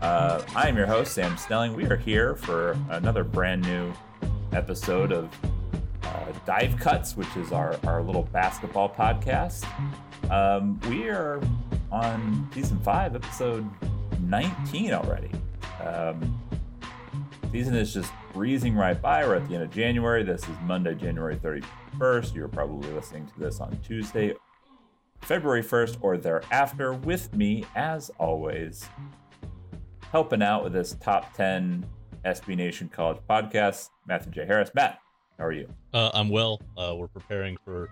Uh, I am your host, Sam Snelling. We are here for another brand new episode of uh, Dive Cuts, which is our, our little basketball podcast. Um, we are on season five, episode 19 already. Um, season is just breezing right by. We're at the end of January. This is Monday, January 31st. You're probably listening to this on Tuesday, February 1st, or thereafter. With me, as always, helping out with this top 10 SB Nation College podcast, Matthew J. Harris. Matt, how are you? Uh, I'm well. Uh, we're preparing for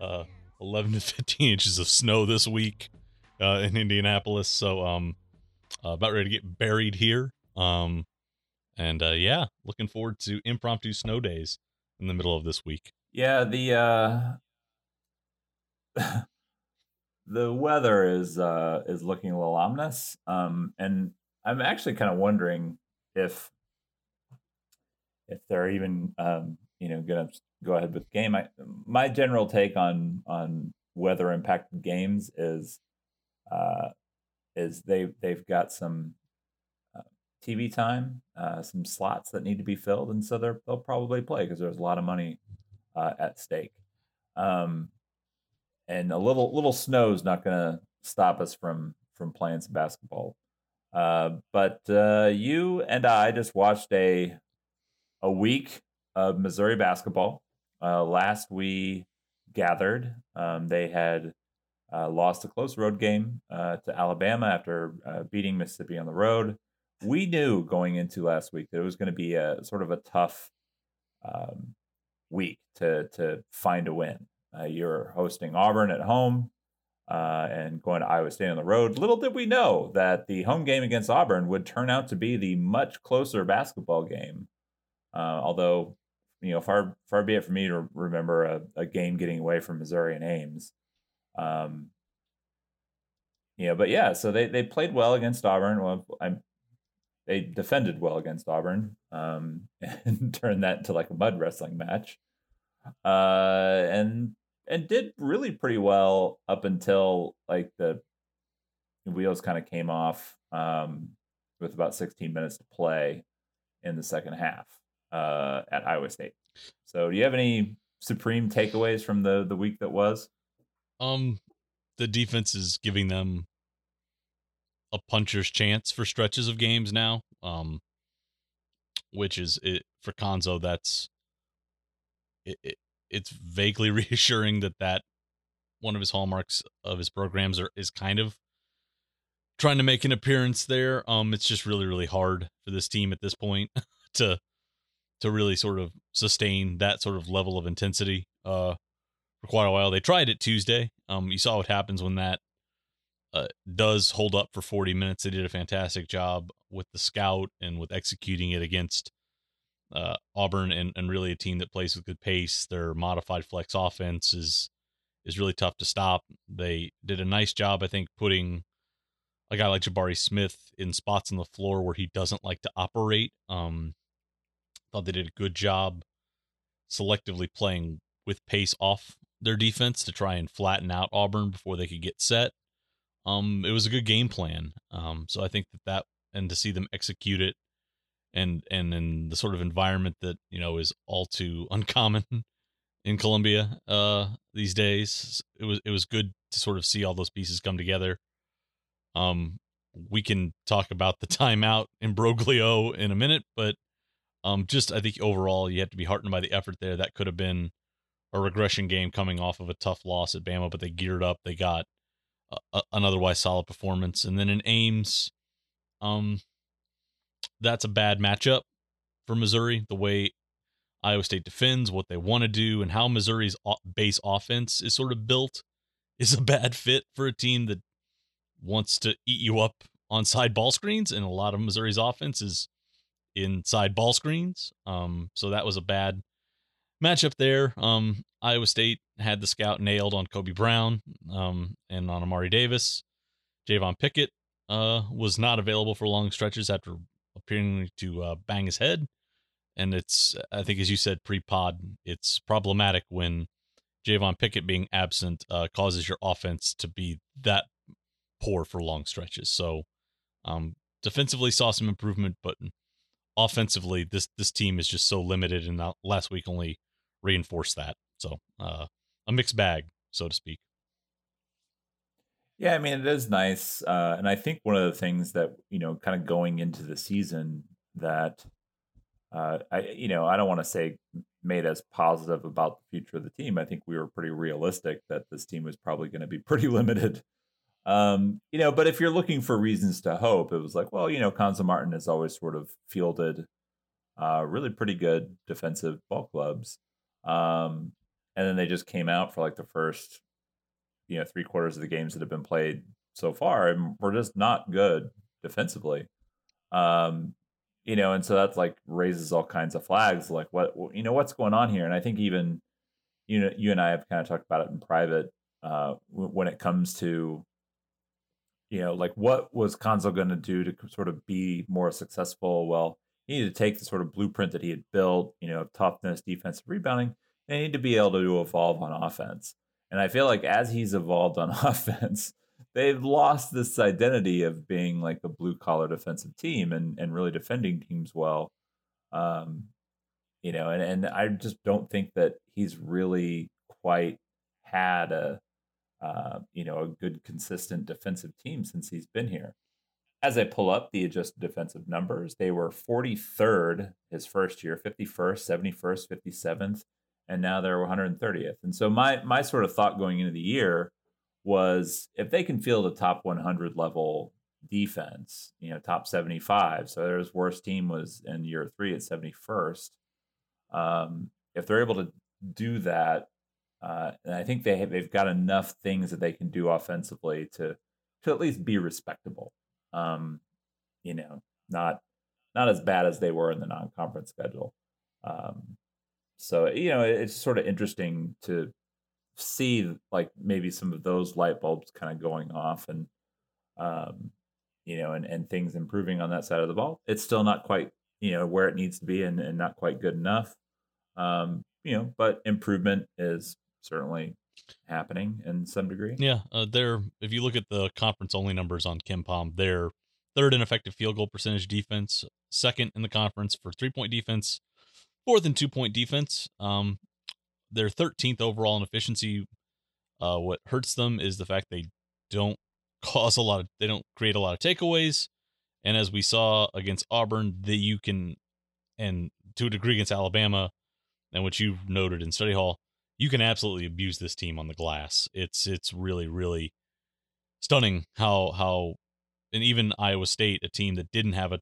uh, 11 to 15 inches of snow this week uh, in Indianapolis. So, um, uh, about ready to get buried here. Um, and uh, yeah, looking forward to impromptu snow days in the middle of this week. Yeah, the uh the weather is uh is looking a little ominous. Um and I'm actually kind of wondering if if they're even um you know going to go ahead with game. I, my general take on on weather impacted games is uh is they they've got some uh, TV time, uh, some slots that need to be filled, and so they're, they'll probably play because there's a lot of money uh, at stake. Um, and a little little snow is not going to stop us from from playing some basketball. Uh, but uh, you and I just watched a a week of Missouri basketball. Uh, last we gathered, um, they had uh, lost a close road game uh, to Alabama after uh, beating Mississippi on the road. We knew going into last week that it was going to be a sort of a tough um, week to to find a win. You're hosting Auburn at home uh, and going to Iowa State on the road. Little did we know that the home game against Auburn would turn out to be the much closer basketball game. Uh, although, you know, far far be it for me to remember a, a game getting away from Missouri and Ames. Um, you know, but yeah, so they, they played well against Auburn. Well, I they defended well against Auburn um, and turned that into like a mud wrestling match. Uh, and and did really pretty well up until like the wheels kind of came off um, with about 16 minutes to play in the second half uh, at Iowa State. So, do you have any supreme takeaways from the the week that was? Um, the defense is giving them a puncher's chance for stretches of games now. Um, which is it for Cuonzo. That's it, it, It's vaguely reassuring that that one of his hallmarks of his programs are, is kind of trying to make an appearance there. Um, it's just really really hard for this team at this point to to really sort of sustain that sort of level of intensity uh, for quite a while. They tried it Tuesday. Um, you saw what happens when that uh, does hold up for 40 minutes. They did a fantastic job with the scout and with executing it against uh, Auburn and, and really a team that plays with good pace. Their modified flex offense is is really tough to stop. They did a nice job, I think, putting a guy like Jabari Smith in spots on the floor where he doesn't like to operate. Um, Thought they did a good job selectively playing with pace off their defense to try and flatten out Auburn before they could get set. Um, it was a good game plan. Um, so I think that that and to see them execute it and and in the sort of environment that you know is all too uncommon in Columbia uh these days it was it was good to sort of see all those pieces come together um we can talk about the timeout in Broglio in a minute but um, just I think overall you have to be heartened by the effort there. That could have been a regression game coming off of a tough loss at Bama, but they geared up. They got a, a, an otherwise solid performance, and then in Ames, um, that's a bad matchup for Missouri. The way Iowa State defends, what they want to do, and how Missouri's base offense is sort of built is a bad fit for a team that wants to eat you up on side ball screens. And a lot of Missouri's offense is inside ball screens. Um, so that was a bad matchup there. Um, Iowa State had the scout nailed on Kobe Brown um, and on Amari Davis. Javon Pickett uh, was not available for long stretches after appearing to uh, bang his head. And it's, I think, as you said pre pod, it's problematic when Javon Pickett being absent uh, causes your offense to be that poor for long stretches. So um, defensively saw some improvement, but offensively, this this team is just so limited, and last week only reinforced that. So uh, a mixed bag, so to speak. Yeah, I mean it is nice, uh, and I think one of the things that you know, kind of going into the season, that uh, I you know I don't want to say made us positive about the future of the team. I think we were pretty realistic that this team was probably going to be pretty limited um, you know, but if you're looking for reasons to hope, it was like, well, you know, Cuonzo Martin has always sort of fielded uh, really pretty good defensive ball clubs. Um, and then they just came out for like the first, you know, three quarters of the games that have been played so far, and we're just not good defensively. Um, you know, and so that's like raises all kinds of flags, like what you know, what's going on here? And I think even you know, you and I have kind of talked about it in private uh, when it comes to you know, like what was Cuonzo going to do to sort of be more successful? Well, he needed to take the sort of blueprint that he had built, you know, toughness, defensive rebounding, and he needed to be able to evolve on offense. And I feel like as he's evolved on offense, they've lost this identity of being like a blue collar defensive team and, and really defending teams well. Um, you know, and, and I just don't think that he's really quite had a uh, you know, a good, consistent defensive team since he's been here. As I pull up the adjusted defensive numbers, they were 43rd his first year, 51st, 71st, 57th, and now they're 130th. And so my my sort of thought going into the year was if they can field a top 100 level defense, you know, top 75. So their worst team was in year three at 71st. Um, if they're able to do that uh, and I think they have, they've got enough things that they can do offensively to to at least be respectable. Um, you know, not not as bad as they were in the non-conference schedule. Um, so you know, it's sort of interesting to see like maybe some of those light bulbs kind of going off and um, you know, and and things improving on that side of the ball. It's still not quite you know where it needs to be and, and not quite good enough. Um, you know, but improvement is certainly happening in some degree. Yeah, uh, they're if you look at the conference only numbers on KenPom, they're third in effective field goal percentage defense, second in the conference for three point defense, fourth and two point defense. Um, they're 13th overall in efficiency. Uh, what hurts them is the fact they don't cause a lot of they don't create a lot of takeaways. And as we saw against Auburn, that you can and to a degree against Alabama, and what you've noted in study hall, you can absolutely abuse this team on the glass. It's it's really, really stunning how how and even Iowa State, a team that didn't have a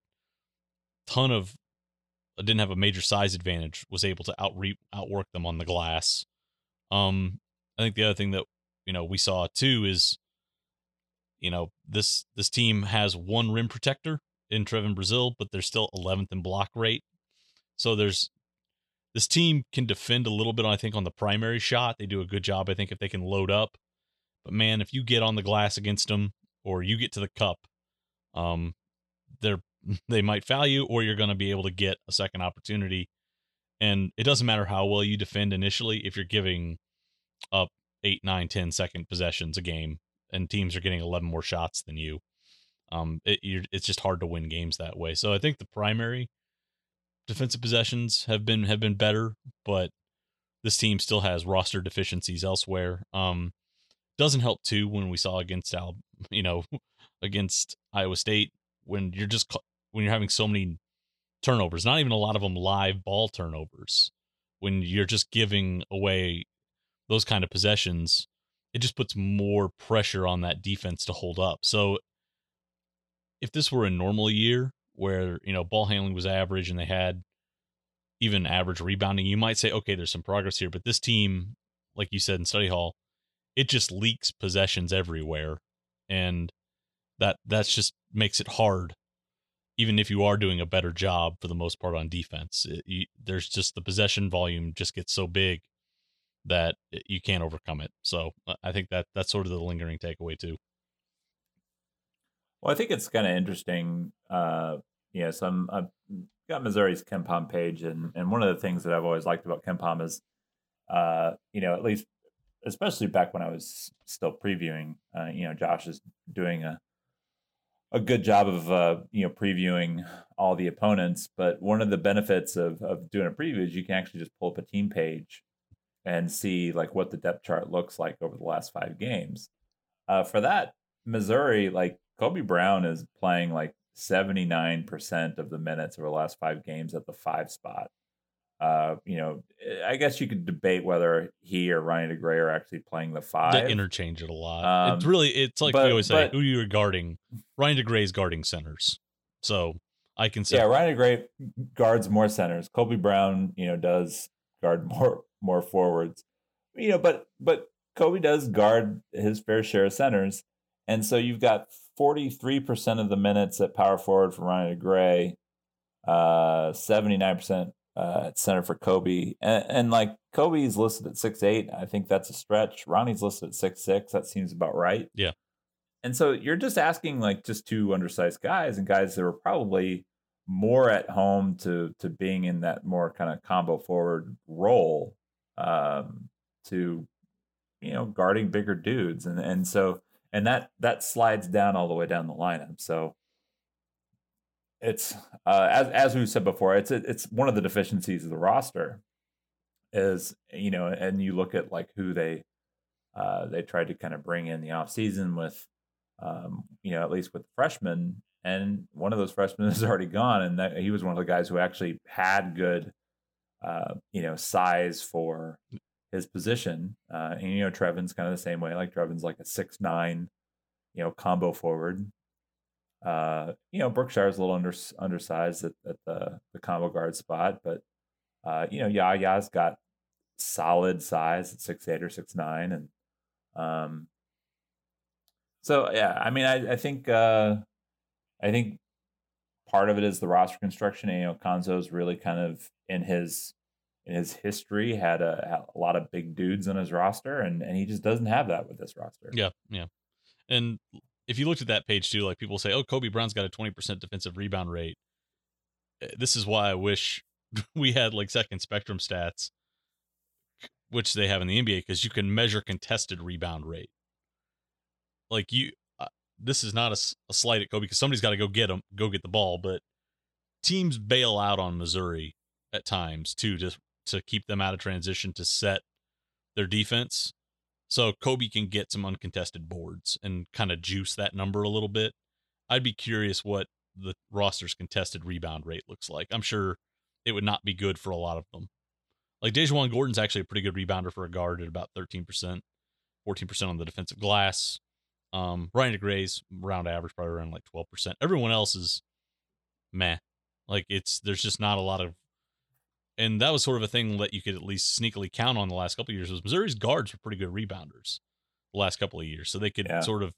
ton of didn't have a major size advantage, was able to out outwork them on the glass. Um, I think the other thing that you know we saw too is, you know, this this team has one rim protector in Trevon Brazile, but they're still 11th in block rate. So there's this team can defend a little bit, I think, on the primary shot. They do a good job, I think, if they can load up. But man, if you get on the glass against them or you get to the cup, um, they're they might foul you, or you're going to be able to get a second opportunity. And it doesn't matter how well you defend initially if you're giving up eight, nine, ten second possessions a game, and teams are getting 11 more shots than you. Um, it, it's just hard to win games that way. So I think the primary defensive possessions have been have been better, but this team still has roster deficiencies elsewhere. Um, doesn't help too when we saw against Al, you know, against Iowa State when you're just when you're having so many turnovers, not even a lot of them live ball turnovers. When you're just giving away those kind of possessions, it just puts more pressure on that defense to hold up. So if this were a normal year where, you know, ball handling was average and they had even average rebounding, you might say, okay, there's some progress here. But this team, like you said in study hall, it just leaks possessions everywhere. And that that's just makes it hard even if you are doing a better job for the most part on defense. It, you, there's just the possession volume just gets so big that you can't overcome it. So uh, I think that that's sort of the lingering takeaway too. Well, I think it's kind of interesting. Uh, know, some I've got Missouri's KenPom page, and and one of the things that I've always liked about KenPom is, uh, you know, at least especially back when I was still previewing, uh, you know, Josh is doing a a good job of uh, you know previewing all the opponents. But one of the benefits of of doing a preview is you can actually just pull up a team page and see like what the depth chart looks like over the last five games. Uh, for that, Missouri, like Kobe Brown is playing like 79% of the minutes over the last five games at the five spot. Uh, you know, I guess you could debate whether he or Ronnie DeGray are actually playing the five. They interchange it a lot. Um, it's really, it's like but, we always say, but, who you are guarding? Ronnie DeGray is guarding centers. So I can say. Yeah, Ronnie DeGray guards more centers. Kobe Brown, you know, does guard more more forwards. You know, but but Kobe does guard his fair share of centers. And so you've got 43% of the minutes at power forward for Ronnie DeGray, uh, 79% uh, at center for Kobe. And, and like Kobe's listed at six eight. I think that's a stretch. Ronnie's listed at six six. That seems about right. Yeah. And so you're just asking like just two undersized guys and guys that were probably more at home to to being in that more kind of combo forward role um, to you know guarding bigger dudes and and so and that that slides down all the way down the lineup. So it's uh, as as we said before, it's it's one of the deficiencies of the roster is you know, and you look at like who they uh, they tried to kind of bring in the off season with, um, you know, at least with freshmen, and one of those freshmen is already gone, and that, he was one of the guys who actually had good, uh, you know, size for his position. Uh, and you know, Trevon's kind of the same way. Like Trevon's like a six nine, you know, combo forward. Uh, you know, Brookshire's a little under undersized at, at the the combo guard spot, but uh, you know, Yaya's got solid size at six eight or six nine, and um, so yeah, I mean, I I think uh, I think part of it is the roster construction. And, you know, Cuonzo's really kind of in his in his history had a, had a lot of big dudes on his roster, and and he just doesn't have that with this roster. Yeah, yeah, and if you looked at that page too, like people say, oh, Kobe Brown's got a 20% defensive rebound rate. Eh, this is why I wish we had like second spectrum stats, which they have in the NBA, because you can measure contested rebound rate. Like you, uh, this is not a, a slight at Kobe because somebody's got to go get him, go get the ball. But teams bail out on Missouri at times too, just to keep them out of transition to set their defense. So Kobe can get some uncontested boards and kind of juice that number a little bit. I'd be curious what the roster's contested rebound rate looks like. I'm sure it would not be good for a lot of them. Like DaJuan Gordon's actually a pretty good rebounder for a guard at about 13%, 14% on the defensive glass. Um, Ryan DeGray's round average, probably around like 12%. Everyone else is meh. Like it's, there's just not a lot of, and that was sort of a thing that you could at least sneakily count on the last couple of years was Missouri's guards were pretty good rebounders the last couple of years. So they could Yeah. sort of,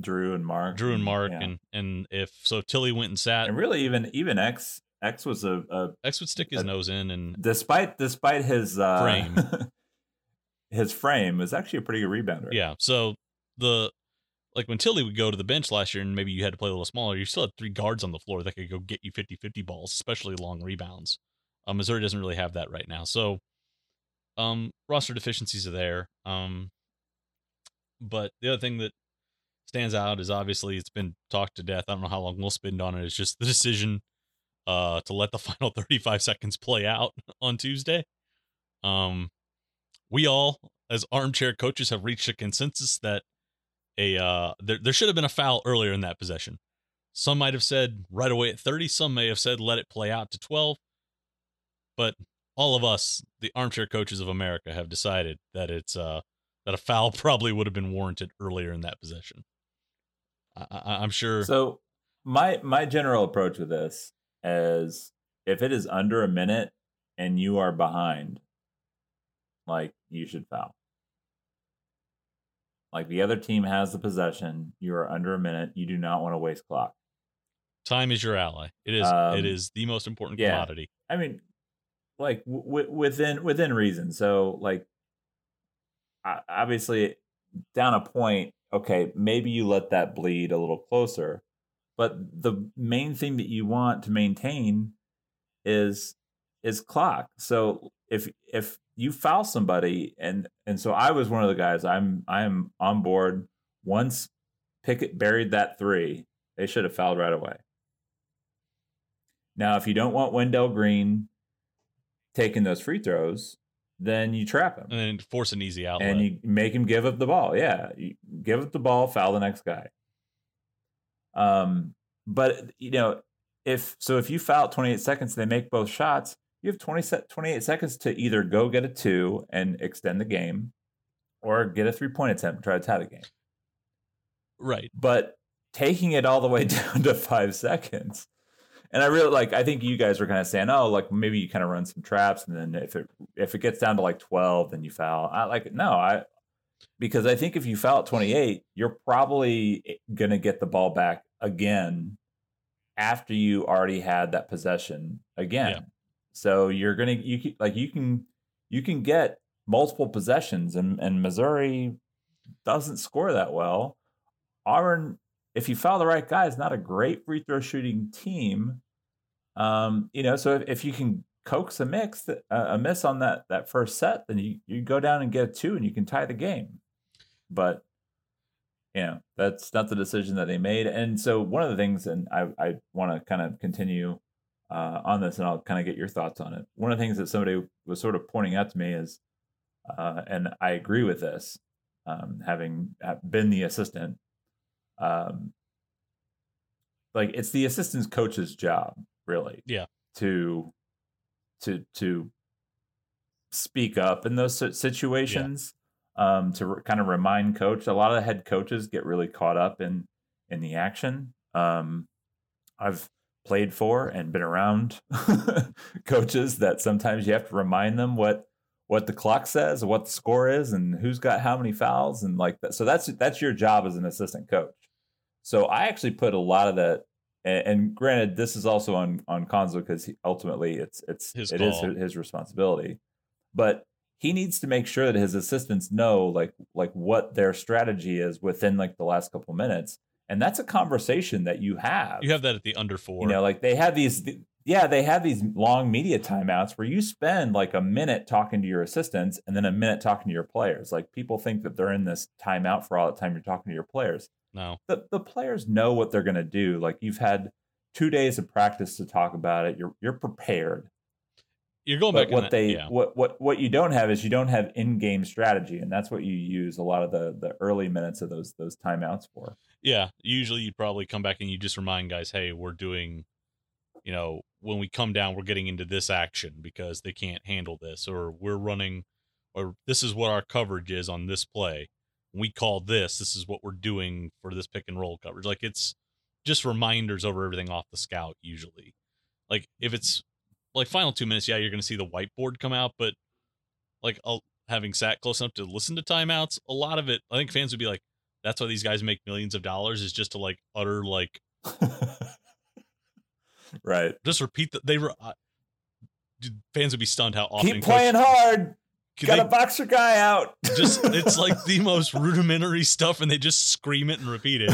Dru and Mark. Dru and Mark, yeah. and, and if, so Tilly went and sat, and really even even X X was a, a X would stick his Uh, nose in and despite despite his uh, Frame. his frame was actually a pretty good rebounder. Yeah. So the like when Tilly would go to the bench last year and maybe you had to play a little smaller, you still had three guards on the floor that could go get you 50-50 balls, especially long rebounds. Um, Missouri doesn't really have that right now. So um roster deficiencies are there. Um but the other thing that stands out is obviously it's been talked to death. I don't know how long we'll spend on it. It's just the decision uh to let the final 35 seconds play out on Tuesday. Um we all as armchair coaches have reached a consensus that a uh there, there should have been a foul earlier in that possession. Some might have said right away at 30, some may have said let it play out to 12. But all of us, the armchair coaches of America, have decided that it's uh that a foul probably would have been warranted earlier in that possession. I, I, I'm sure. So my my general approach with this is if it is under a minute and you are behind, like you should foul. Like the other team has the possession, you are under a minute. You do not want to waste clock. time is your ally. It is. Um, it is the most important yeah. commodity. I mean, like w- within within reason. So like, obviously, down a point, okay, maybe you let that bleed a little closer, but the main thing that you want to maintain is is clock. So if if you foul somebody, and and so I was one of the guys. I'm I'm on board. Once Pickett buried that three, they should have fouled right away. Now, if you don't want Wendell Green taking those free throws, then you trap him And then force an easy outlet. and you make him give up the ball. Yeah, you give up the ball, foul the next guy. Um, but you know, if so, if you foul at 28 seconds, they make both shots. You have 20 se- 28 seconds to either go get a two and extend the game, or get a three point attempt and try to tie the game. right. But taking it all the way down to five seconds. And I really like. I think you guys were kind of saying, "Oh, like maybe you kind of run some traps, and then if it if it gets down to like twelve, then you foul." I like no, I because I think if you foul at twenty eight, you're probably eh, gonna get the ball back again after you already had that possession again. Yeah. So you're gonna you can, like you can you can get multiple possessions, and and Missouri doesn't score that well. Auburn, if you foul the right guy, is not a great free throw shooting team. Um, you know, so if, if you can coax a mix, uh, a miss on that that first set, then you you go down and get a two, and you can tie the game. But you know, that's not the decision that they made. And so one of the things, and I I want to kind of continue uh, on this, and I'll kind of get your thoughts on it. One of the things that somebody was sort of pointing out to me is, uh, and I agree with this, um, having been the assistant um like it's the assistant coach's job really Yeah. to to to speak up in those si- situations um to re- kind of remind coach a lot of the head coaches get really caught up in in the action um i've played for and been around coaches that sometimes you have to remind them what what the clock says what the score is and who's got how many fouls and like that so that's that's your job as an assistant coach so i actually put a lot of that and, and granted this is also on on Cuonzo because ultimately it's it's His it is his responsibility but he needs to make sure that his assistants know like like what their strategy is within like the last couple minutes and that's a conversation that you have You have that at the under four. you know, like they have these, yeah, they have these long media timeouts where you spend like a minute talking to your assistants and then a minute talking to your players. Like people think that they're in this timeout for all the time you're talking to your players. No. The the players know what they're going to do. Like you've had two days of practice to talk about it. You're you're prepared. you're going but back. what in that, they yeah. what what what you don't have is you don't have in-game strategy, and that's what you use a lot of the the early minutes of those those timeouts for. Yeah, usually you'd probably come back and you just remind guys, hey, we're doing, you know, when we come down, we're getting into this action because they can't handle this, or we're running, or this is what our coverage is on this play. We call this, this is what we're doing for this pick and roll coverage. Like it's just reminders over everything off the scout, usually. Like if it's like final two minutes, yeah, you're going to see the whiteboard come out, but like I'll, having sat close enough to listen to timeouts, a lot of it, I think fans would be like, that's why these guys make millions of dollars is just to like utter like right. just repeat that they were uh, fans would be stunned how often Keep coach- playing hard. Could Got they- a boxer guy out. just it's like the most rudimentary stuff and they just scream it and repeat it.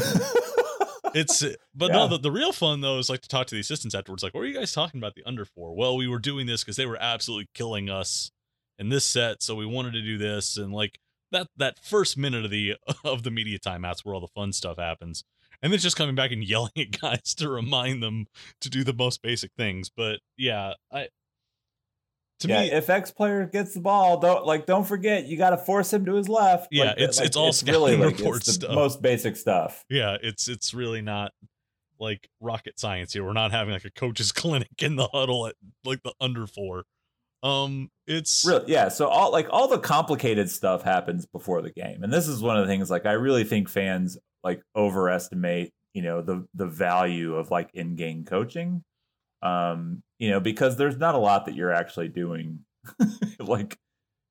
It's but no the, the real fun though is like to talk to the assistants afterwards like what were you guys talking about the under four? Well we were doing this because they were absolutely killing us in this set so we wanted to do this. And like that that first minute of the of the media timeouts where all the fun stuff happens. And then just coming back and yelling at guys to remind them to do the most basic things. But yeah i to yeah, me if X player gets the ball, don't like don't forget you got to force him to his left. Yeah, Like, it's- like, it's all really scouting like, report it's the stuff. most basic stuff. yeah it's it's really not like rocket science here we're not having like a coach's clinic in the huddle at like the under four um it's Really, yeah. So all like all the complicated stuff happens before the game, and this is one of the things. Like I really think fans like overestimate, you know, the the value of like in game coaching. Um, you know, because there's not a lot that you're actually doing, like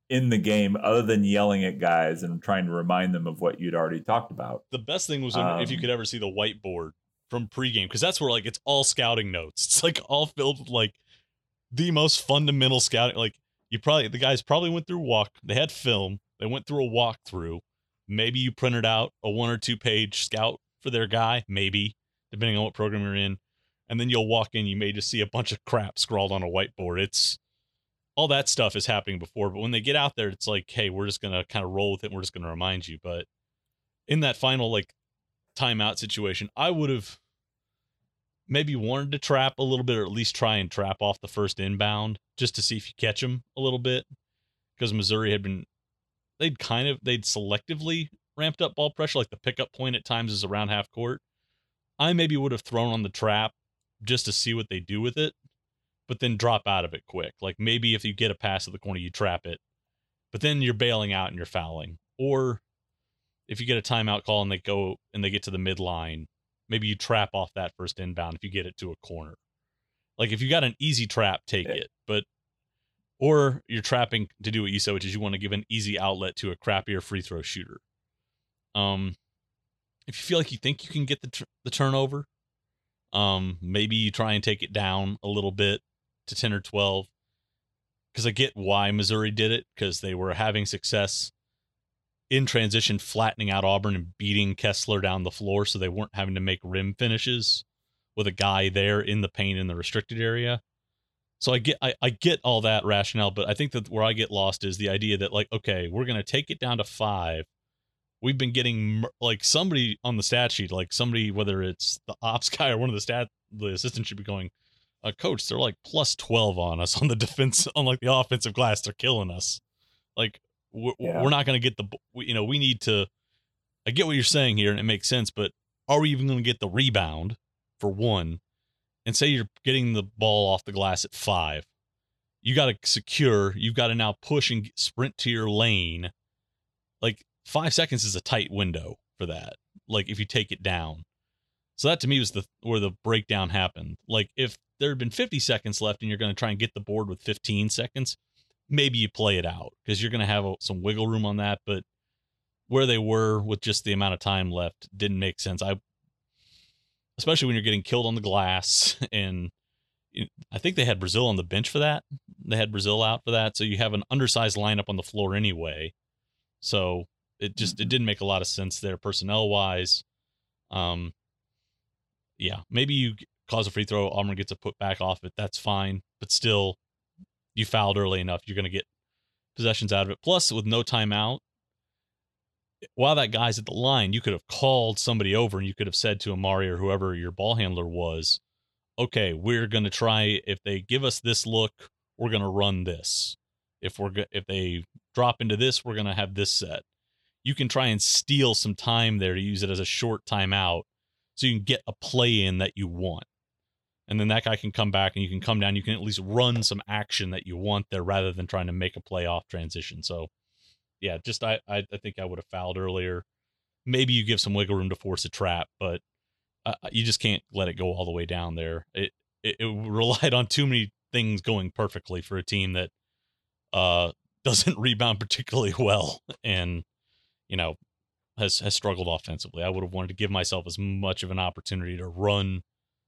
in the game, other than yelling at guys and trying to remind them of what you'd already talked about. the best thing was when, if you Um, could ever see the whiteboard from pregame because that's where like it's all scouting notes. It's like all filled with like the most fundamental scouting like you probably the guys probably went through walk they had film they went through a walkthrough. Maybe you printed out a one or two page scout for their guy maybe depending on what program you're in and then you'll walk in you may just see a bunch of crap scrawled on a whiteboard. It's all that stuff is happening before but when they get out there it's like hey we're just gonna kind of roll with it we're just gonna remind you. But in that final like timeout situation i would have maybe wanted to trap a little bit or at least try and trap off the first inbound just to see if you catch them a little bit because missouri had been they'd kind of they'd selectively ramped up ball pressure. Like the pickup point at times is around half court. I maybe would have thrown on the trap just to see what they do with it but then drop out of it quick. Like maybe if you get a pass at the corner you trap it but then you're bailing out and you're fouling. Or if you get a timeout call and they go and they get to the midline maybe you trap off that first inbound if you get it to a corner. Like if you got an easy trap take Yeah. it but or you're trapping to do what you said which is you want to give an easy outlet to a crappier free throw shooter. Um if you feel like you think you can get the tr- the turnover um maybe you try and take it down a little bit to 10 or 12 because I get why Missouri did it because they were having success in transition, flattening out Auburn and beating Kessler down the floor, so they weren't having to make rim finishes with a guy there in the paint in the restricted area. So I get I, I get all that rationale, but I think that where I get lost is the idea that like, okay, we're gonna take it down to five. We've been getting like somebody on the stat sheet, like somebody, whether it's the ops guy or one of the stat the assistant should be going, uh, coach, they're like plus 12 on us on the defense, on like the offensive glass. They're killing us. Like, we're, Yeah. we're not going to get the, you know, we need to, I get what you're saying here and it makes sense, but are we even going to get the rebound for one? And say you're getting the ball off the glass at five. You got to secure, you've got to now push and sprint to your lane. Like, five seconds is a tight window for that. Like, if you take it down. So that to me was the where the breakdown happened. Like if there had been 50 seconds left and you're going to try and get the board with 15 seconds, maybe you play it out because you're going to have a, some wiggle room on that. But where they were with just the amount of time left didn't make sense. I, especially when you're getting killed on the glass, and I think they had Brazile on the bench for that. They had Brazile out for that, so you have an undersized lineup on the floor anyway. So it just it didn't make a lot of sense there personnel wise. Um, yeah, maybe you cause a free throw, Auburn gets a put back off it. That's fine, but still, you fouled early enough. You're going to get possessions out of it. Plus, with no timeout, while that guy's at the line, you could have called somebody over and you could have said to Amari or whoever your ball handler was, okay, we're going to try, if they give us this look, we're going to run this. If we're go- if they drop into this, we're going to have this set. You can try and steal some time there to use it as a short timeout so you can get a play in that you want. And then that guy can come back and you can come down. You can at least run some action that you want there rather than trying to make a play off transition. So, yeah, just I, I, I think I would have fouled earlier. Maybe you give some wiggle room to force a trap, but uh, you just can't let it go all the way down there. It, it, it relied on too many things going perfectly for a team that uh doesn't rebound particularly well and you know has has struggled offensively. I would have wanted to give myself as much of an opportunity to run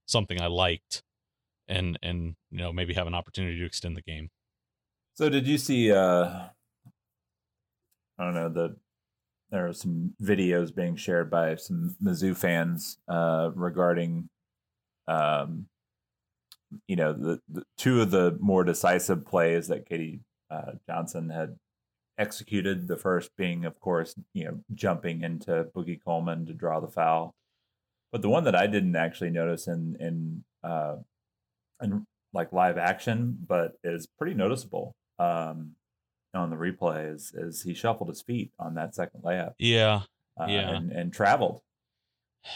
something I liked and and you know maybe have an opportunity to extend the game. So did you see uh I don't know the there are some videos being shared by some Mizzou fans uh regarding um you know the, the two of the more decisive plays that KD uh, Johnson had executed. The first being, of course, you know, jumping into Boogie Coleman to draw the foul. But the one that I didn't actually notice in in uh, in like live action, but is pretty noticeable um, on the replay is is he shuffled his feet on that second layup. Yeah, uh, yeah, and, and traveled.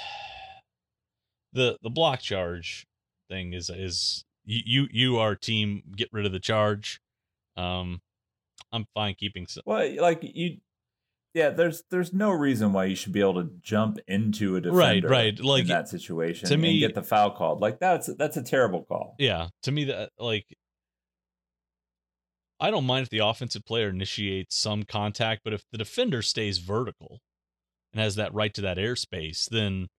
The the block charge thing is is you you are team get rid of the charge. Um, I'm fine keeping. Some. Well, like you, yeah. There's there's no reason why you should be able to jump into a defender, right, right. Like in that situation, to me, get the foul called. Like that's that's a terrible call. Yeah, to me that like. I don't mind if the offensive player initiates some contact, but if the defender stays vertical and has that right to that airspace, then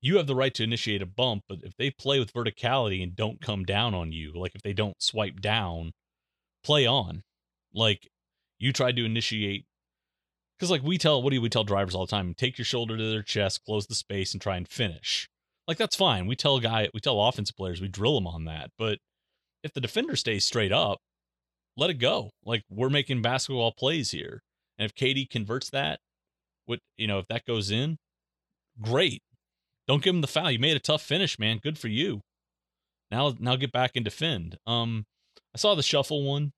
you have the right to initiate a bump, but if they play with verticality and don't come down on you, like if they don't swipe down, play on. Like you tried to initiate because like we tell what do we tell drivers all the time? Take your shoulder to their chest, close the space, and try and finish. Like that's fine. We tell guy we tell offensive players we drill them on that. But if the defender stays straight up, let it go. Like we're making basketball plays here. And if KD converts that, what you know, if that goes in, great. Don't give him the foul. You made a tough finish, man. Good for you. Now now get back and defend. Um I saw the shuffle one.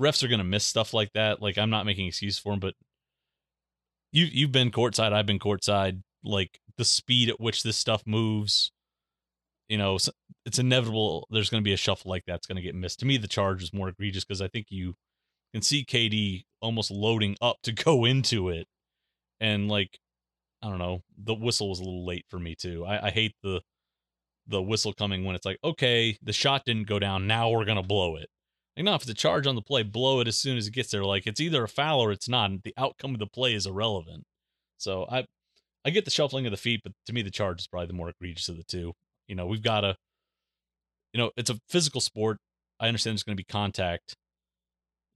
Refs are gonna miss stuff like that. Like I'm not making excuse for them, but you you've been courtside. I've been courtside. Like the speed at which this stuff moves, you know, it's inevitable. There's going to be a shuffle like that's going to get missed. To me, the charge is more egregious because I think you can see KD almost loading up to go into it, and like I don't know, the whistle was a little late for me too. I, I hate the the whistle coming when it's like, okay, the shot didn't go down. Now we're gonna blow it. Like, no, if it's a charge on the play, blow it as soon as it gets there. Like, it's either a foul or it's not. And the outcome of the play is irrelevant. So I, I get the shuffling of the feet, but to me, the charge is probably the more egregious of the two. You know, we've got to, you know, it's a physical sport. I understand there's going to be contact.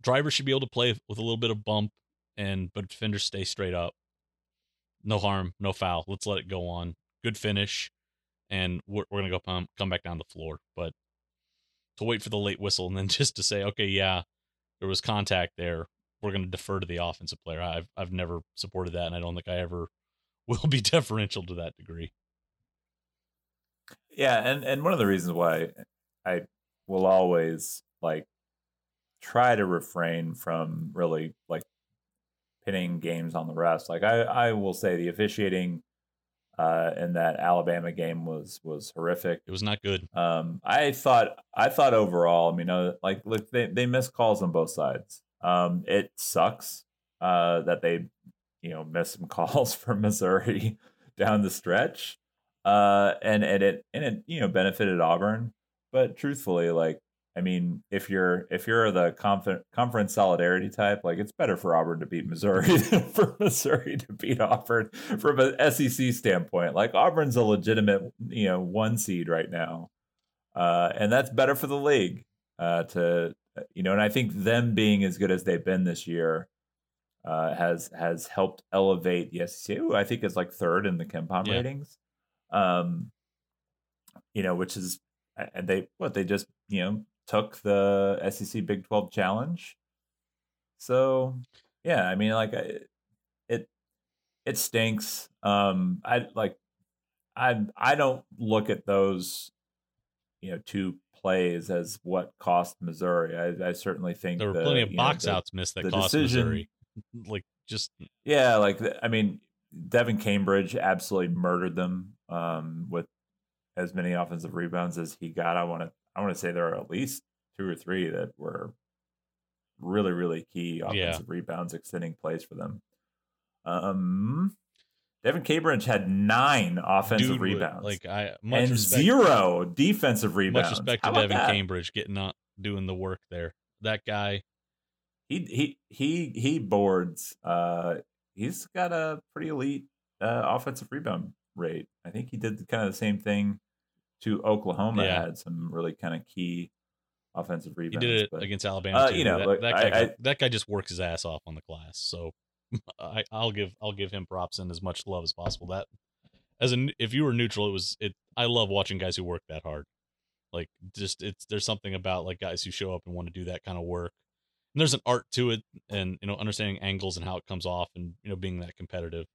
Drivers should be able to play with a little bit of bump, and but defenders stay straight up. No harm, no foul. Let's let it go on. Good finish and we're, we're gonna go come come back down the floor. But to wait for the late whistle and then just to say, okay, yeah, there was contact there. We're gonna defer to the offensive player. I've I've never supported that, and I don't think I ever will be deferential to that degree. Yeah, and and one of the reasons why I will always like try to refrain from really like pinning games on the rest. Like I I will say the officiating uh, and that Alabama game was was horrific. It was not good. Um, I thought I thought overall, I mean, uh, like look, they they missed calls on both sides. Um, it sucks uh, that they you know missed some calls from Missouri down the stretch, uh, and and it and it you know benefited Auburn. But truthfully, like I mean, if you're if you're the conf- conference solidarity type, like it's better for Auburn to beat Missouri than for Missouri to beat Auburn from an SEC standpoint. Like Auburn's a legitimate, you know, one seed right now, uh, and that's better for the league. Uh, to you know, and I think them being as good as they've been this year uh, has has helped elevate the SEC. Ooh, I think it's like third in the KenPom Yeah. ratings. Um, you know, which is and they what they just you know took the SEC Big 12 challenge. So, yeah, I mean like I- it it stinks. Um I like I I don't look at those you know two plays as what cost Missouri. I, I certainly think There were the, plenty of you know, box the- outs missed that cost decision- Missouri. Like just Yeah, like the- I mean, Devan Cambridge absolutely murdered them um, with as many offensive rebounds as he got. I want to I want to say there are at least two or three that were really really key offensive rebounds, extending plays for them. Um, Devan Cambridge had nine offensive dude, rebounds, Like I much and respect, zero defensive rebounds. much respect to Devan that? Cambridge getting out doing the work there. That guy, he he he he boards. Uh, he's got a pretty elite uh, offensive rebound rate. I think he did kind of the same thing to Oklahoma. Yeah. Had some really kind of key offensive rebounds. he did it but- against Alabama. uh, too. you know, that, look, that guy, I- that guy just works his ass off on the glass. So I, I'll give I'll give him props and as much love as possible. That as an if you were neutral, it was it. I love watching guys who work that hard. Like just it's there's something about like guys who show up and want to do that kind of work. And there's an art to it, and you know understanding angles and how it comes off, and you know being that competitive.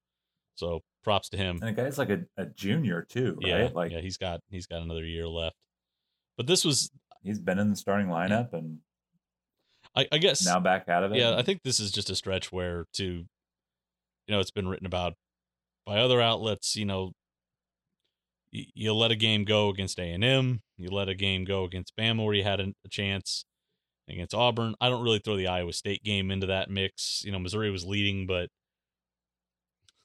So props to him. and the guy's like a, a junior too, right? Yeah, like yeah, he's got he's got another year left. But this was, he's been in the starting lineup and I, I guess, now back out of it. yeah, I think this is just a stretch where to, you know, it's been written about by other outlets. You know, you, you let a game go against A and M, you let a game go against Bama where you had a, a chance against Auburn. I don't really throw the Iowa State game into that mix. You know, Missouri was leading, but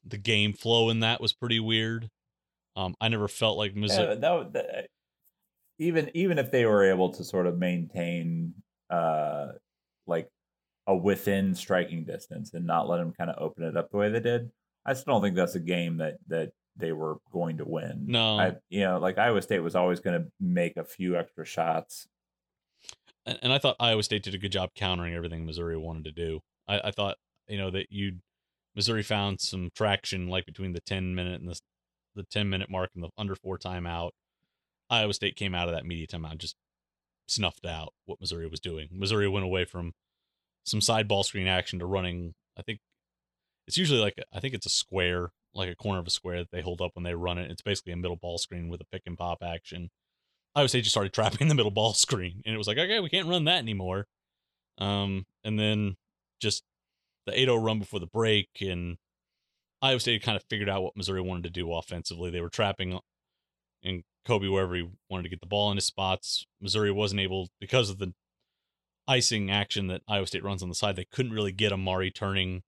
the game flow in that was pretty weird. Um, I never felt like Missouri. Yeah, that, that- even even if they were able to sort of maintain uh like a within striking distance and not let them kind of open it up the way they did, I still don't think that's a game that that they were going to win. No. I you know like Iowa State was always going to make a few extra shots. and, and I thought Iowa State did a good job countering everything Missouri wanted to do. I, I thought you know that you Missouri found some traction like between the ten minute and the the ten minute mark and the under four timeout. Iowa State came out of that media timeout just snuffed out what Missouri was doing. Missouri went away from some side ball screen action to running. I think it's usually like I think it's a square, like a corner of a square that they hold up when they run it. It's basically a middle ball screen with a pick and pop action. Iowa State just started trapping the middle ball screen, and it was like, okay, we can't run that anymore. Um, and then just the 8-0 run before the break, and Iowa State kind of figured out what Missouri wanted to do offensively. They were trapping uh, and Kobe wherever he wanted to get the ball in his spots. Missouri wasn't able because of the icing action that Iowa State runs on the side. They couldn't really get Amari turning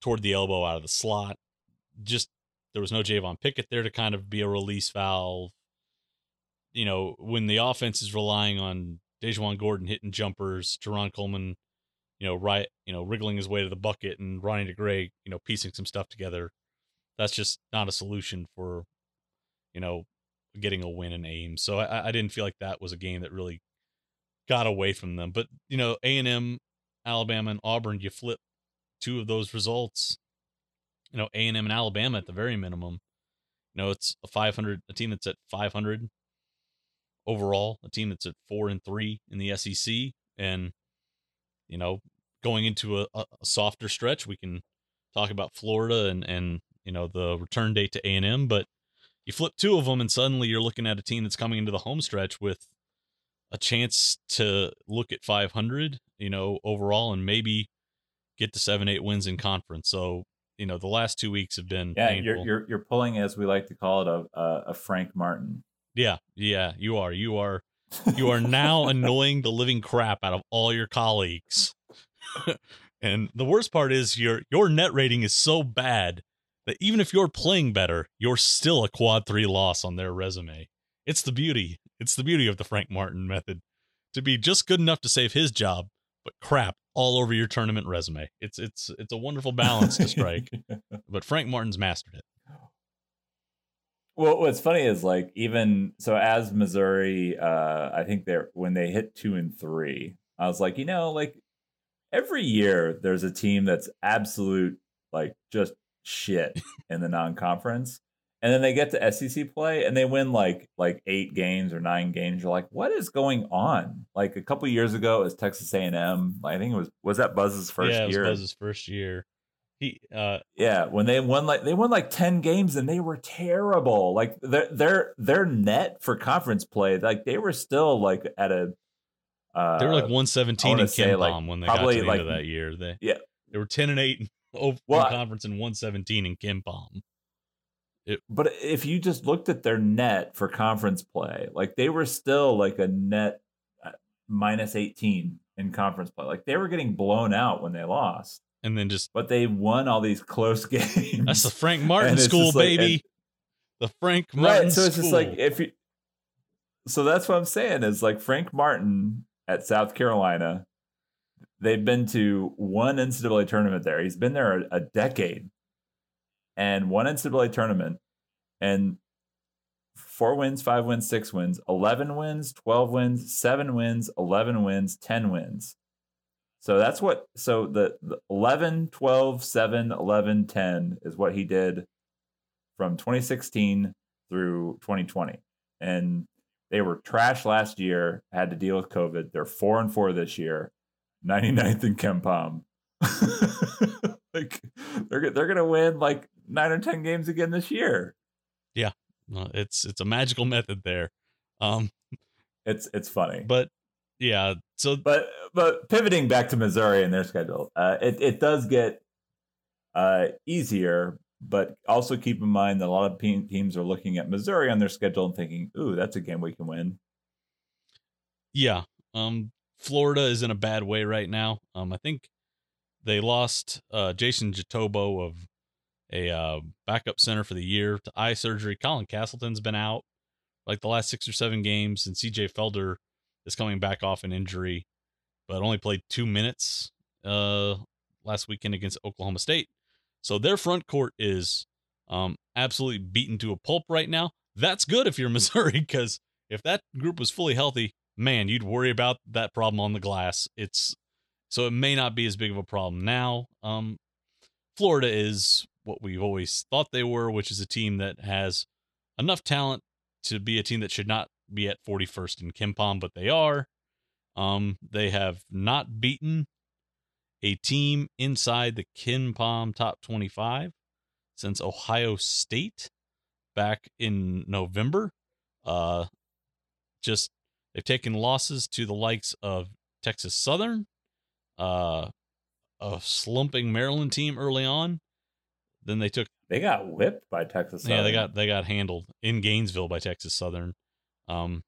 toward the elbow out of the slot. Just there was no Javon Pickett there to kind of be a release valve. You know, when the offense is relying on DaJuan Gordon hitting jumpers, Jarron Coleman, you know, right, you know, wriggling his way to the bucket and Ronnie DeGray, you know, piecing some stuff together. That's just not a solution for, you know, getting a win in Ames. So I, I didn't feel like that was a game that really got away from them. But you know, A and M, Alabama, and Auburn, you flip two of those results. You know, A and M and Alabama at the very minimum. You know, it's a 500, a team that's at 500 overall, a team that's at four and three in the SEC, and you know, going into a, a softer stretch, we can talk about Florida and and you know the return date to A and M, but you flip two of them and suddenly you're looking at a team that's coming into the home stretch with a chance to look at 500 you know overall and maybe get to seven eight wins in conference so you know the last two weeks have been Yeah, you're you're you're pulling as we like to call it a a, a Frank Martin. yeah yeah you are you are you are now annoying the living crap out of all your colleagues. And the worst part is your your net rating is so bad that even if you're playing better you're still a quad three loss on their resume. It's the beauty it's the beauty of the frank martin method to be just good enough to save his job but crap all over your tournament resume. It's it's it's a wonderful balance to strike but frank martin's mastered it Well, what's funny is like even so as Missouri, uh, I think they're when they hit two and three, I was like, you know, like every year there's a team that's absolute like just shit in the non-conference, and then they get to SEC play and they win like like eight games or nine games. You're like, what is going on? Like a couple years ago, it was Texas A&M. I think it was was that Buzz's first yeah, it was year. Buzz's first year He uh Yeah, when they won like they won like ten games and they were terrible. Like their their their net for conference play, like they were still like at a. Uh, they were like 117 in say, Kim like, Palm when they got to the end of that year. They Yeah. they were 10 and 8 in Well, conference and 117 in KenPom. But if you just looked at their net for conference play, like they were still like a net uh, minus 18 in conference play. Like they were getting blown out when they lost, And then just but they won all these close games. that's the Frank Martin school, like- baby. and- the Frank Martin right. So it's just like if you. So that's what I'm saying is like Frank Martin at South Carolina. They've been to one NCAA tournament there. He's been there a, a decade, and one NCAA tournament, and four wins, five wins, six wins, 11 wins, 12 wins, seven wins, 11 wins, 10 wins. So that's what, so the, the 11, 12, 7, 11, 10 is what he did from 2016 through 2020. And they were trash last year, had to deal with COVID. They're four and four this year, 99th in KenPom. like they're, they're going to win like nine or 10 games again this year. Uh, it's it's a magical method there. Um It's, it's funny. but yeah, so but but pivoting back to Missouri and their schedule, uh, it it does get uh, easier. But also keep in mind that a lot of teams are looking at Missouri on their schedule and thinking, "Ooh, that's a game we can win." yeah, um Florida is in a bad way right now. Um I think they lost uh Jason Jitoboh of a uh backup center for the year to eye surgery. Colin Castleton's been out like the last 6 or 7 games and CJ Felder is coming back off an injury but only played 2 minutes uh last weekend against Oklahoma State. So their front court is um absolutely beaten to a pulp right now. That's good if you're Missouri because if that group was fully healthy, man, you'd worry about that problem on the glass. It's so it may not be as big of a problem now. Um, Florida is what we've always thought they were, which is a team that has enough talent to be a team that should not be at 41st in KenPom, but they are. Um, they have not beaten a team inside the Palm top 25 since Ohio State back in November. Uh, just they've taken losses to the likes of Texas Southern, uh, a slumping Maryland team early on. Then they took They got whipped by Texas. yeah, they got they got handled in Gainesville by Texas Southern. Um,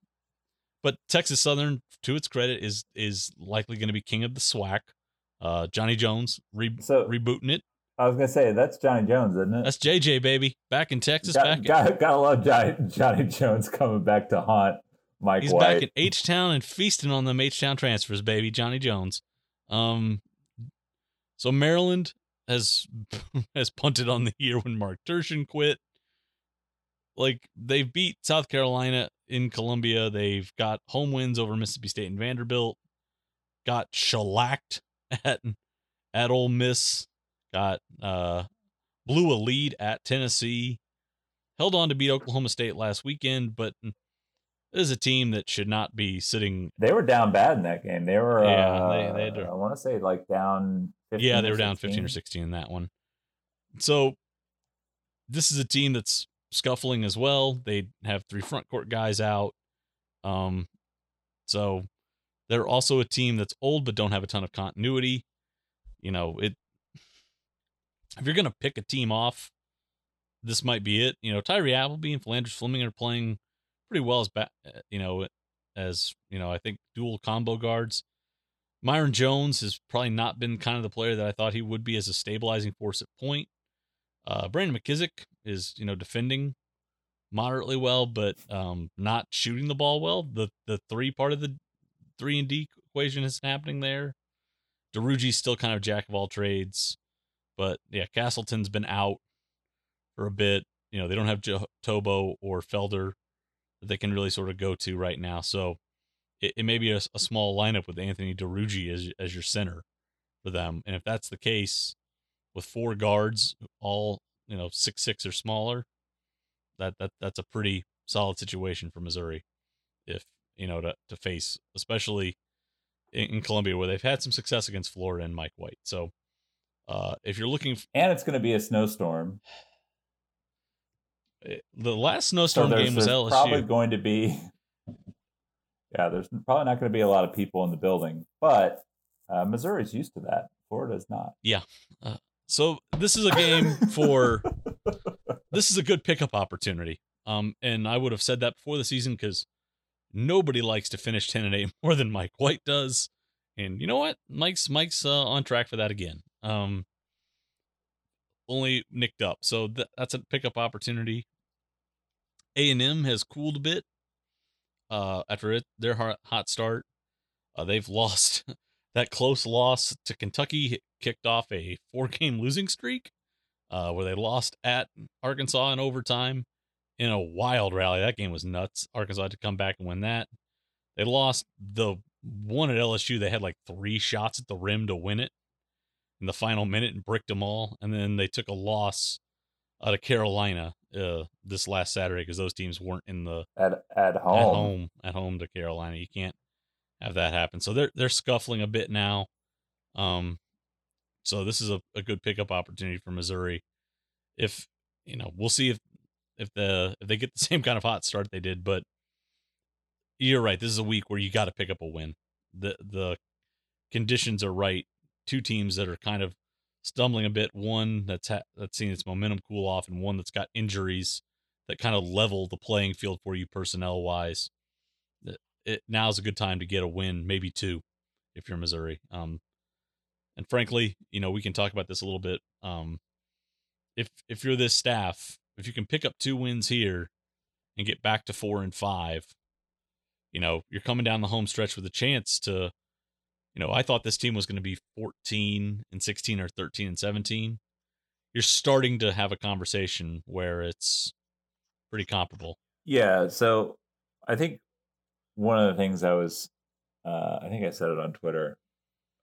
but Texas Southern, to its credit, is is likely going to be king of the SWAC. Uh, Johnny Jones re- So- rebooting it. I was gonna say that's Johnny Jones, isn't it? That's JJ baby back in Texas. Got, back got, gotta love Johnny, Johnny Jones coming back to haunt Mike He's White. back in H Town and feasting on them H Town transfers, baby. Johnny Jones. Um, so Maryland has has punted on the year when Mark Turgeon quit. Like they've beat South Carolina in Columbia. They've got home wins over Mississippi State and Vanderbilt. Got shellacked at at Ole Miss. Got uh blew a lead at Tennessee. Held on to beat Oklahoma State last weekend, but this is a team that should not be sitting. They were down bad in that game. They were, Yeah, uh, they- they to- I want to say like down. 15 Yeah, they were down 15 or 16 in that one. So this is a team that's scuffling as well. They have three front court guys out. Um, so they're also a team that's old but don't have a ton of continuity. You know, it if you're gonna pick a team off, this might be it. You know, Tyree Appleby and Phlandrous Fleming are playing pretty well as ba- uh, you know, as you know, I think dual combo guards. Myreon Jones has probably not been kind of the player that I thought he would be as a stabilizing force at point. Uh, Brandon McKissic is, you know, defending moderately well, but um, not shooting the ball well. The the three part of the three and D equation is happening there. Duruji's still kind of jack of all trades, but yeah, Castleton's been out for a bit. You know, they don't have jo- Tobo or Felder that they can really sort of go to right now. So it, it may be a, a small lineup with Anthony Duruji as as your center for them. And if that's the case, with four guards, all you know, six six or smaller, that that that's a pretty solid situation for Missouri. If you know to to face, especially in, in Columbia, where they've had some success against Florida and Mike White. So, Uh, if you're looking, f- and it's going to be a snowstorm. eh, the last snowstorm so game was LSU. probably going to be. Yeah, there's probably not going to be a lot of people in the building, but uh, Missouri's used to that. Florida's not. Yeah. Uh, so this is a game for this is a good pickup opportunity. Um, and I would have said that before the season because nobody likes to finish ten and eight more than Mike White does. And you know what? Mike's Mike's uh, on track for that again. Um, only nicked up, so th- that's a pickup opportunity. A and M has cooled a bit uh, after it, their hot, hot start. Uh, they've lost that close loss to Kentucky kicked off a four game losing streak uh, where they lost at Arkansas in overtime in a wild rally. That game was nuts. Arkansas had to come back and win that. They lost the one at LSU. They had like three shots at the rim to win it in the final minute and bricked them all. And then they took a loss out of Carolina uh, this last Saturday because those teams weren't in the at at home. at home at home to Carolina. You can't have that happen. So they're they're scuffling a bit now. Um, so this is a, a good pickup opportunity for Missouri. If you know, we'll see if if the if they get the same kind of hot start they did, but you're right. This is a week where you got to pick up a win. The the conditions are right. Two teams that are kind of stumbling a bit. One that's ha- that's seen its momentum cool off, and one that's got injuries that kind of level the playing field for you personnel wise. It, now's a good time to get a win, maybe two, if you're Missouri. Um, and frankly, you know we can talk about this a little bit. Um, if if you're this staff, if you can pick up two wins here and get back to four and five, you know you're coming down the home stretch with a chance to you know, I thought this team was going to be 14 and 16 or 13 and 17. You're starting to have a conversation where it's pretty comparable. Yeah, so I think one of the things I was, uh, I think I said it on Twitter.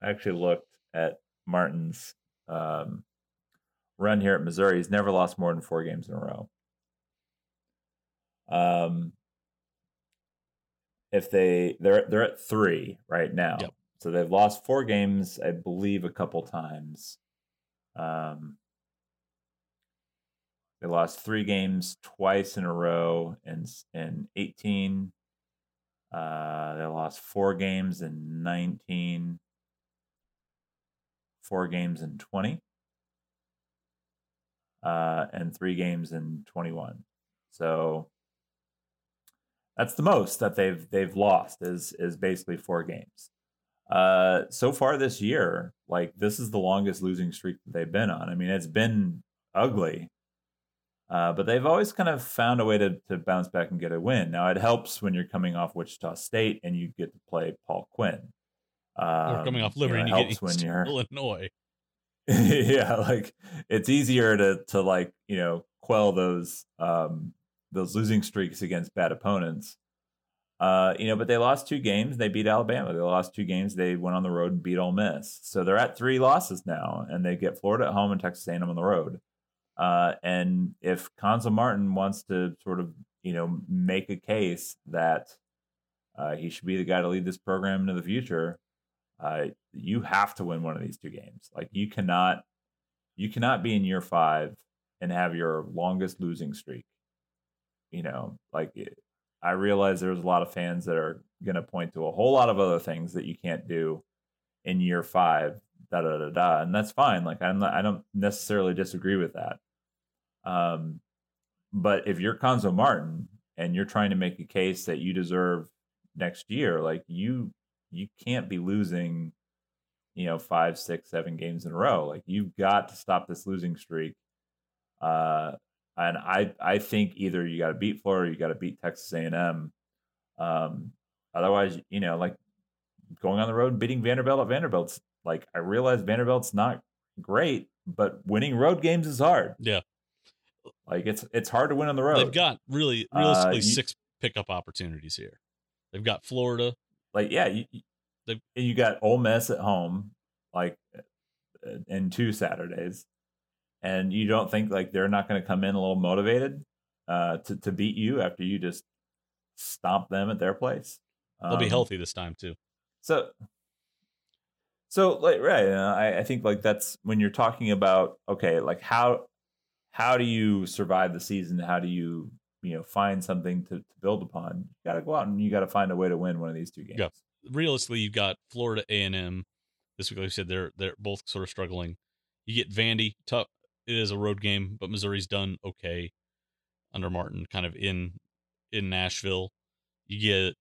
I actually looked at Martin's um, run here at Missouri. He's never lost more than four games in a row. Um, if they they're they're at three right now. Yep. So they've lost four games, I believe, a couple times. Um, they lost three games twice in a row in in eighteen. Uh, they lost four games in nineteen. Four games in twenty. Uh, and three games in twenty-one. So that's the most that they've they've lost is is basically four games. Uh, so far this year, like this is the longest losing streak that they've been on. I mean, it's been ugly, uh, but they've always kind of found a way to to bounce back and get a win. Now it helps when you're coming off Wichita State and you get to play Paul Quinn. Um, or coming off Liberty you know, and it you helps get when Eastern you're Illinois. yeah, like it's easier to to like you know quell those um those losing streaks against bad opponents. Uh, you know, but they lost two games. They beat Alabama. They lost two games. They went on the road and beat Ole Miss. So they're at three losses now, and they get Florida at home and Texas A&M on the road. Uh, and if Cuonzo Martin wants to sort of you know make a case that uh, he should be the guy to lead this program into the future, uh, you have to win one of these two games. Like you cannot, you cannot be in year five and have your longest losing streak. You know, like I realize there's a lot of fans that are going to point to a whole lot of other things that you can't do in year five. Da da da da, and that's fine. Like I'm not, I don't necessarily disagree with that. Um, but if you're Cuonzo Martin and you're trying to make a case that you deserve next year, like you you can't be losing, you know, five, six, seven games in a row. Like you've got to stop this losing streak. Uh, and I I think either you got to beat Florida, or you got to beat Texas A and M. Um, otherwise, you know, like going on the road beating Vanderbilt at Vanderbilt's like I realize Vanderbilt's not great, but winning road games is hard. Yeah, like it's it's hard to win on the road. they've got really Uh, realistically you- six pickup opportunities here. They've got Florida. like yeah, you you got Ole Miss at home, like uh, in two Saturdays, and you don't think like they're not going to come in a little motivated uh, to to beat you after you just stomp them at their place. They'll be Um, healthy this time too. So, So like right, I, I think like that's when you're talking about okay, like how how do you survive the season? How do you you know find something to, to build upon? You got to go out and you got to find a way to win one of these two games. Yeah. Realistically, you've got Florida A and M. This week, like I said, they're they're both sort of struggling. You get Vandy, tough. It is a road game, but Missouri's done okay under Martin, kind of in in Nashville. You get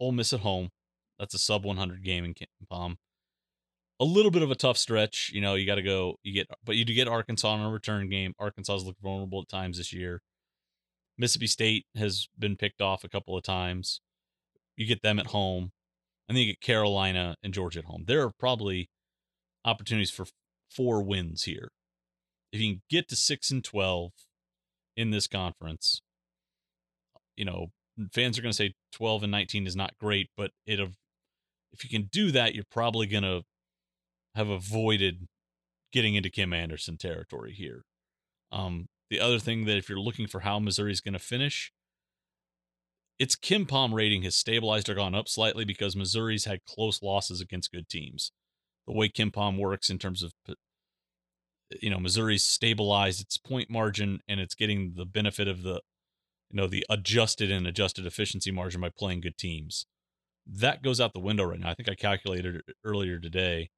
Ole Miss at home. That's a sub 100 game in Palm. A little bit of a tough stretch, you know. You got to go. You get, but you do get Arkansas on a return game. Arkansas's looked vulnerable at times this year. Mississippi State has been picked off a couple of times. You get them at home, and then you get Carolina and Georgia at home. There are probably opportunities for four wins here. If you can get to six and twelve in this conference, you know, fans are going to say 12 and 19 is not great, but it if you can do that, you're probably going to have avoided getting into Kim Anderson territory here. Um, the other thing that if you're looking for how Missouri's going to finish, its KenPom rating has stabilized or gone up slightly because Missouri's had close losses against good teams. The way KenPom works in terms of you know Missouri's stabilized its point margin and it's getting the benefit of the you know the adjusted and adjusted efficiency margin by playing good teams. That goes out the window right now. I think I calculated it earlier today.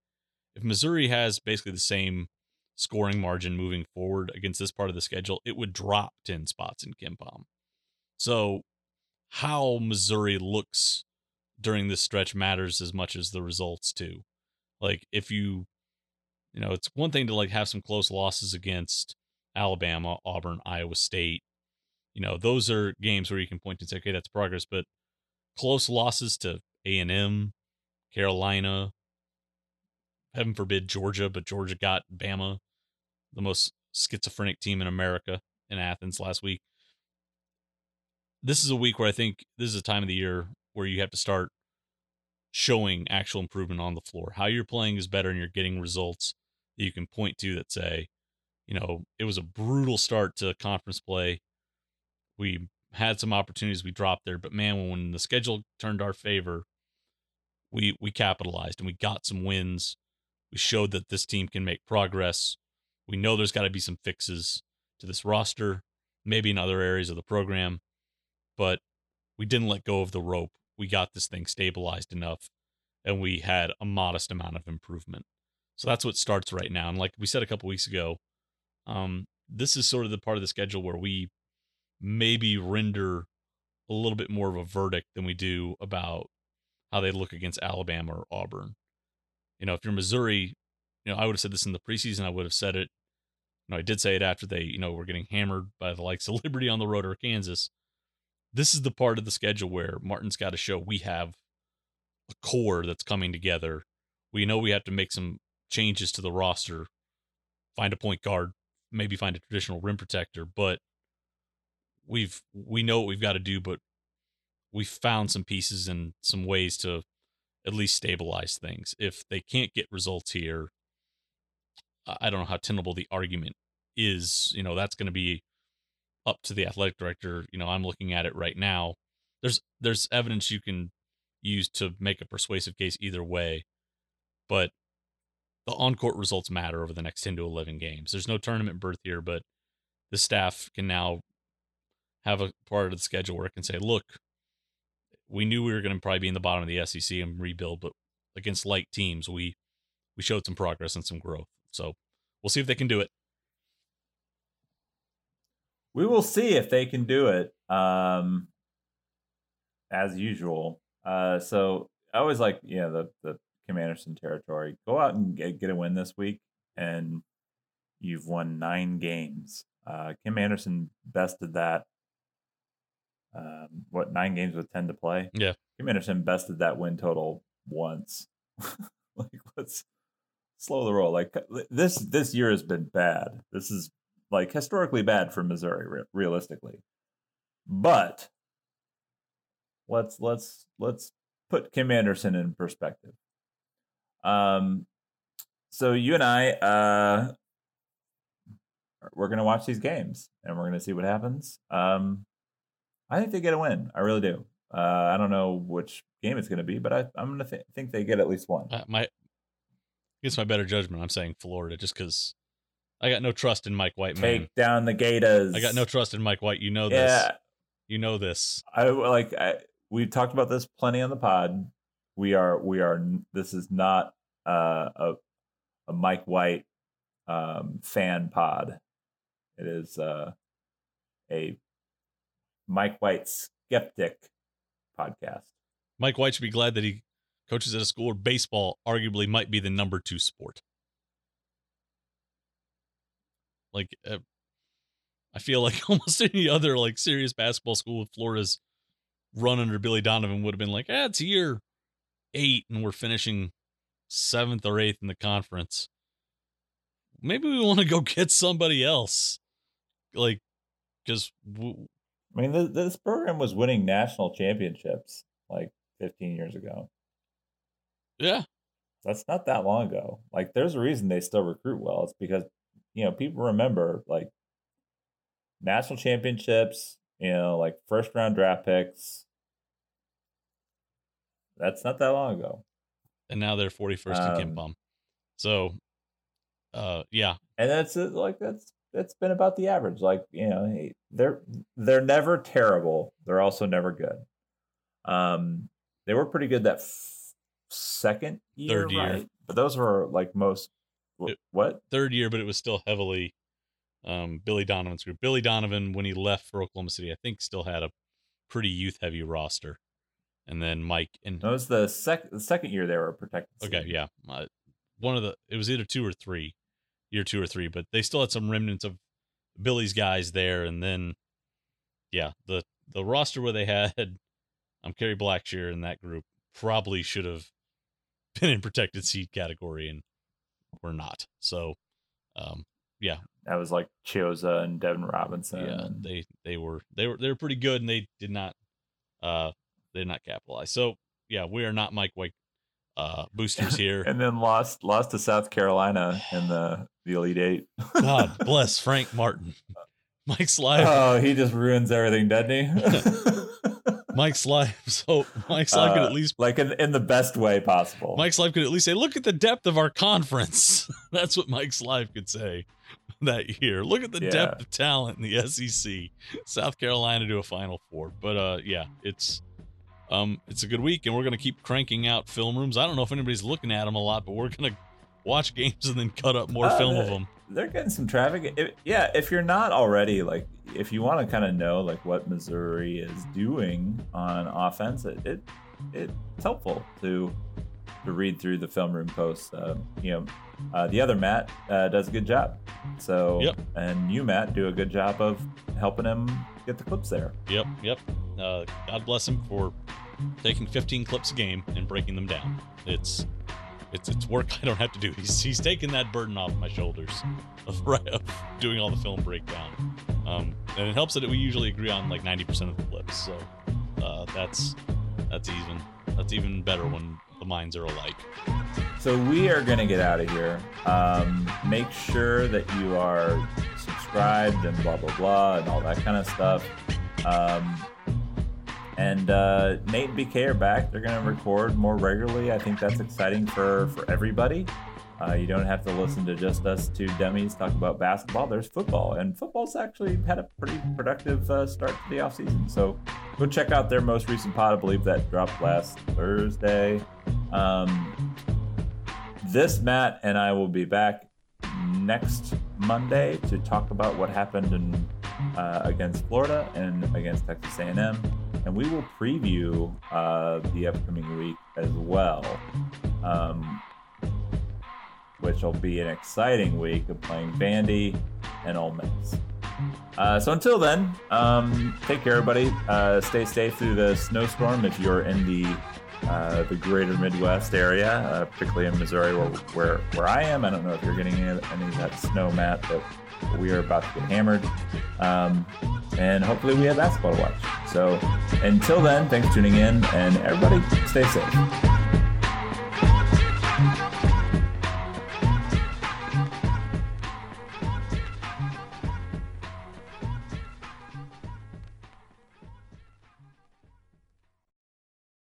If Missouri has basically the same scoring margin moving forward against this part of the schedule, it would drop 10 spots in KenPom. So, how Missouri looks during this stretch matters as much as the results too. Like if you you know, it's one thing to like have some close losses against Alabama, Auburn, Iowa State. You know, those are games where you can and say, okay, that's progress. But close losses to A and M, Carolina, heaven forbid Georgia, but Georgia got Bama, the most schizophrenic team in America in Athens last week. This is a week where I think this is a time of the year where you have to start showing actual improvement on the floor. How you're playing is better and you're getting results that you can point to that say, you know, it was a brutal start to conference play. We had some opportunities we dropped there, but man, when the schedule turned our favor, we we capitalized and we got some wins. We showed that this team can make progress. We know there's got to be some fixes to this roster, maybe in other areas of the program, but we didn't let go of the rope. We got this thing stabilized enough and we had a modest amount of improvement. So that's what starts right now. And like we said a couple weeks ago, um, this is sort of the part of the schedule where we maybe render a little bit more of a verdict than we do about how they look against Alabama or Auburn. You know, if you're Missouri, you know, I would have said this in the preseason. I would have said it. You know, I did say it after they, you know, were getting hammered by the likes of Liberty on the road or Kansas. This is the part of the schedule where Martin's got to show we have a core that's coming together. We know we have to make some changes to the roster, find a point guard, maybe find a traditional rim protector, but we've we know what we've got to do, but we've found some pieces and some ways to at least stabilize things. If they can't get results here, I don't know how tenable the argument is. You know, that's going to be up to the athletic director. You know, I'm looking at it right now. There's there's evidence you can use to make a persuasive case either way, but the on court results matter over the next 10 to 11 games. There's no tournament berth here, but the staff can now have a part of the schedule where it can say, look, we knew we were going to probably be in the bottom of the SEC and rebuild, but against light teams, we we showed some progress and some growth. So we'll see if they can do it. We will see if they can do it. Um, as usual. Uh, so I always like, yeah, the the Kim Anderson territory. Go out and get, get a win this week, and you've won nine games. Uh, Kim Anderson bested that. Um, what nine games with ten to play? Yeah, Kim Anderson bested that win total once. like let's slow the roll. Like this this year has been bad. This is like historically bad for Missouri, re- realistically. But let's let's let's put Kim Anderson in perspective. Um, so you and I, uh, we're gonna watch these games and we're gonna see what happens. Um, I think they get a win. I really do. Uh, I don't know which game it's gonna be, but I, am gonna th- think they get at least one. Uh, my against my better judgment, I'm saying Florida just because I got no trust in Mike White. Man. Take down the Gators. I got no trust in Mike White. You know this. Yeah, You know this. I like. I, we talked about this plenty on the pod. We are. We are. This is not uh, a a Mike White um, fan pod. It is uh, a Mike White skeptic podcast. Mike White should be glad that he coaches at a school where baseball arguably might be the number two sport. Like, uh, I feel like almost any other like serious basketball school with Florida's run under Billy Donovan would have been like, eh, it's year eight and we're finishing seventh or eighth in the conference. Maybe we want to go get somebody else, like, because I mean, this, this program was winning national championships like 15 years ago. yeah, That's not that long ago. Like, there's a reason they still recruit well. It's because you know people remember like national championships. You know, like first round draft picks. That's not that long ago. and now they're 41st in Um, KenPom. So, uh, yeah, and that's uh, like that's that's been about the average. Like you know, they're they're never terrible. They're also never good. Um, they were pretty good that f- second year, Third year. right? But those were like most. It- What? third year, but it was still heavily um, Billy Donovan's group. Billy Donovan, when he left for Oklahoma City, I think still had a pretty youth heavy roster. And then Mike and That was the sec the second year they were protected. okay, yeah, uh, one of the it was either two or three, year two or three, but they still had some remnants of Billy's guys there. And then, yeah, the the roster where they had I'm um Kerry Blackshear in that group probably should have been in protected seed category and were not. So, um, yeah, That was like Chiozza and Devin Robinson. yeah, they they were they were they were pretty good and they did not uh they did not capitalize. So yeah, we are not Mike White uh boosters here. and then lost lost to South Carolina in the the Elite Eight. God bless Frank Martin. Mike Slive oh, he just ruins everything, doesn't he? Mike Slive so Mike Slive could Uh, at least like in, in the best way possible. Mike Slive could at least say, look at the depth of our conference. That's what Mike Slive could say that year. Look at the Yeah. depth of talent in the SEC. South Carolina to a Final Four. But uh, yeah, it's um, it's a good week, and we're gonna keep cranking out film rooms. I don't know if anybody's looking at them a lot, but we're gonna watch games and then cut up more Uh, film of them. They're getting some traffic. If, yeah, if you're not already like, if you want to kind of know like what Missouri is doing on offense, it, it it's helpful to to read through the film room posts. Uh, you know, uh, the other Matt uh, does a good job. So, Yep. and you Matt do a good job of helping him get the clips there. Yep, yep. Uh, God bless him for taking 15 clips a game and breaking them down. It's it's it's work I don't have to do. He's he's taking that burden off my shoulders of right of doing all the film breakdown. Um, and it helps that we usually agree on like 90% of the clips. So uh, that's that's even that's even better when the minds are alike. So we are going to get out of here. Um, make sure that you are subscribed and blah blah blah and all that kind of stuff. Um, and uh, Nate and BK are back. They're going to record more regularly. I think that's exciting for for everybody. Uh, you don't have to listen to just us two dummies talk about basketball. There's football, and football's actually had a pretty productive uh, start to the offseason. So go check out their most recent pod. I believe that dropped last Thursday. Um, this Matt and I will be back next Monday to talk about what happened in, uh, against Florida and against Texas A&M, and we will preview uh, the upcoming week as well, um, which will be an exciting week of playing Vandy and Ole Miss. Uh, so until then, um, take care, everybody. Uh, stay safe through the snowstorm if you're in the uh, the greater Midwest area, uh, particularly in Missouri, where, where where I am. I don't know if you're getting any, any of that snow, Matt, but we are about to get hammered. Um, and hopefully, we have basketball to watch. So until then, thanks for tuning in, and everybody, stay safe.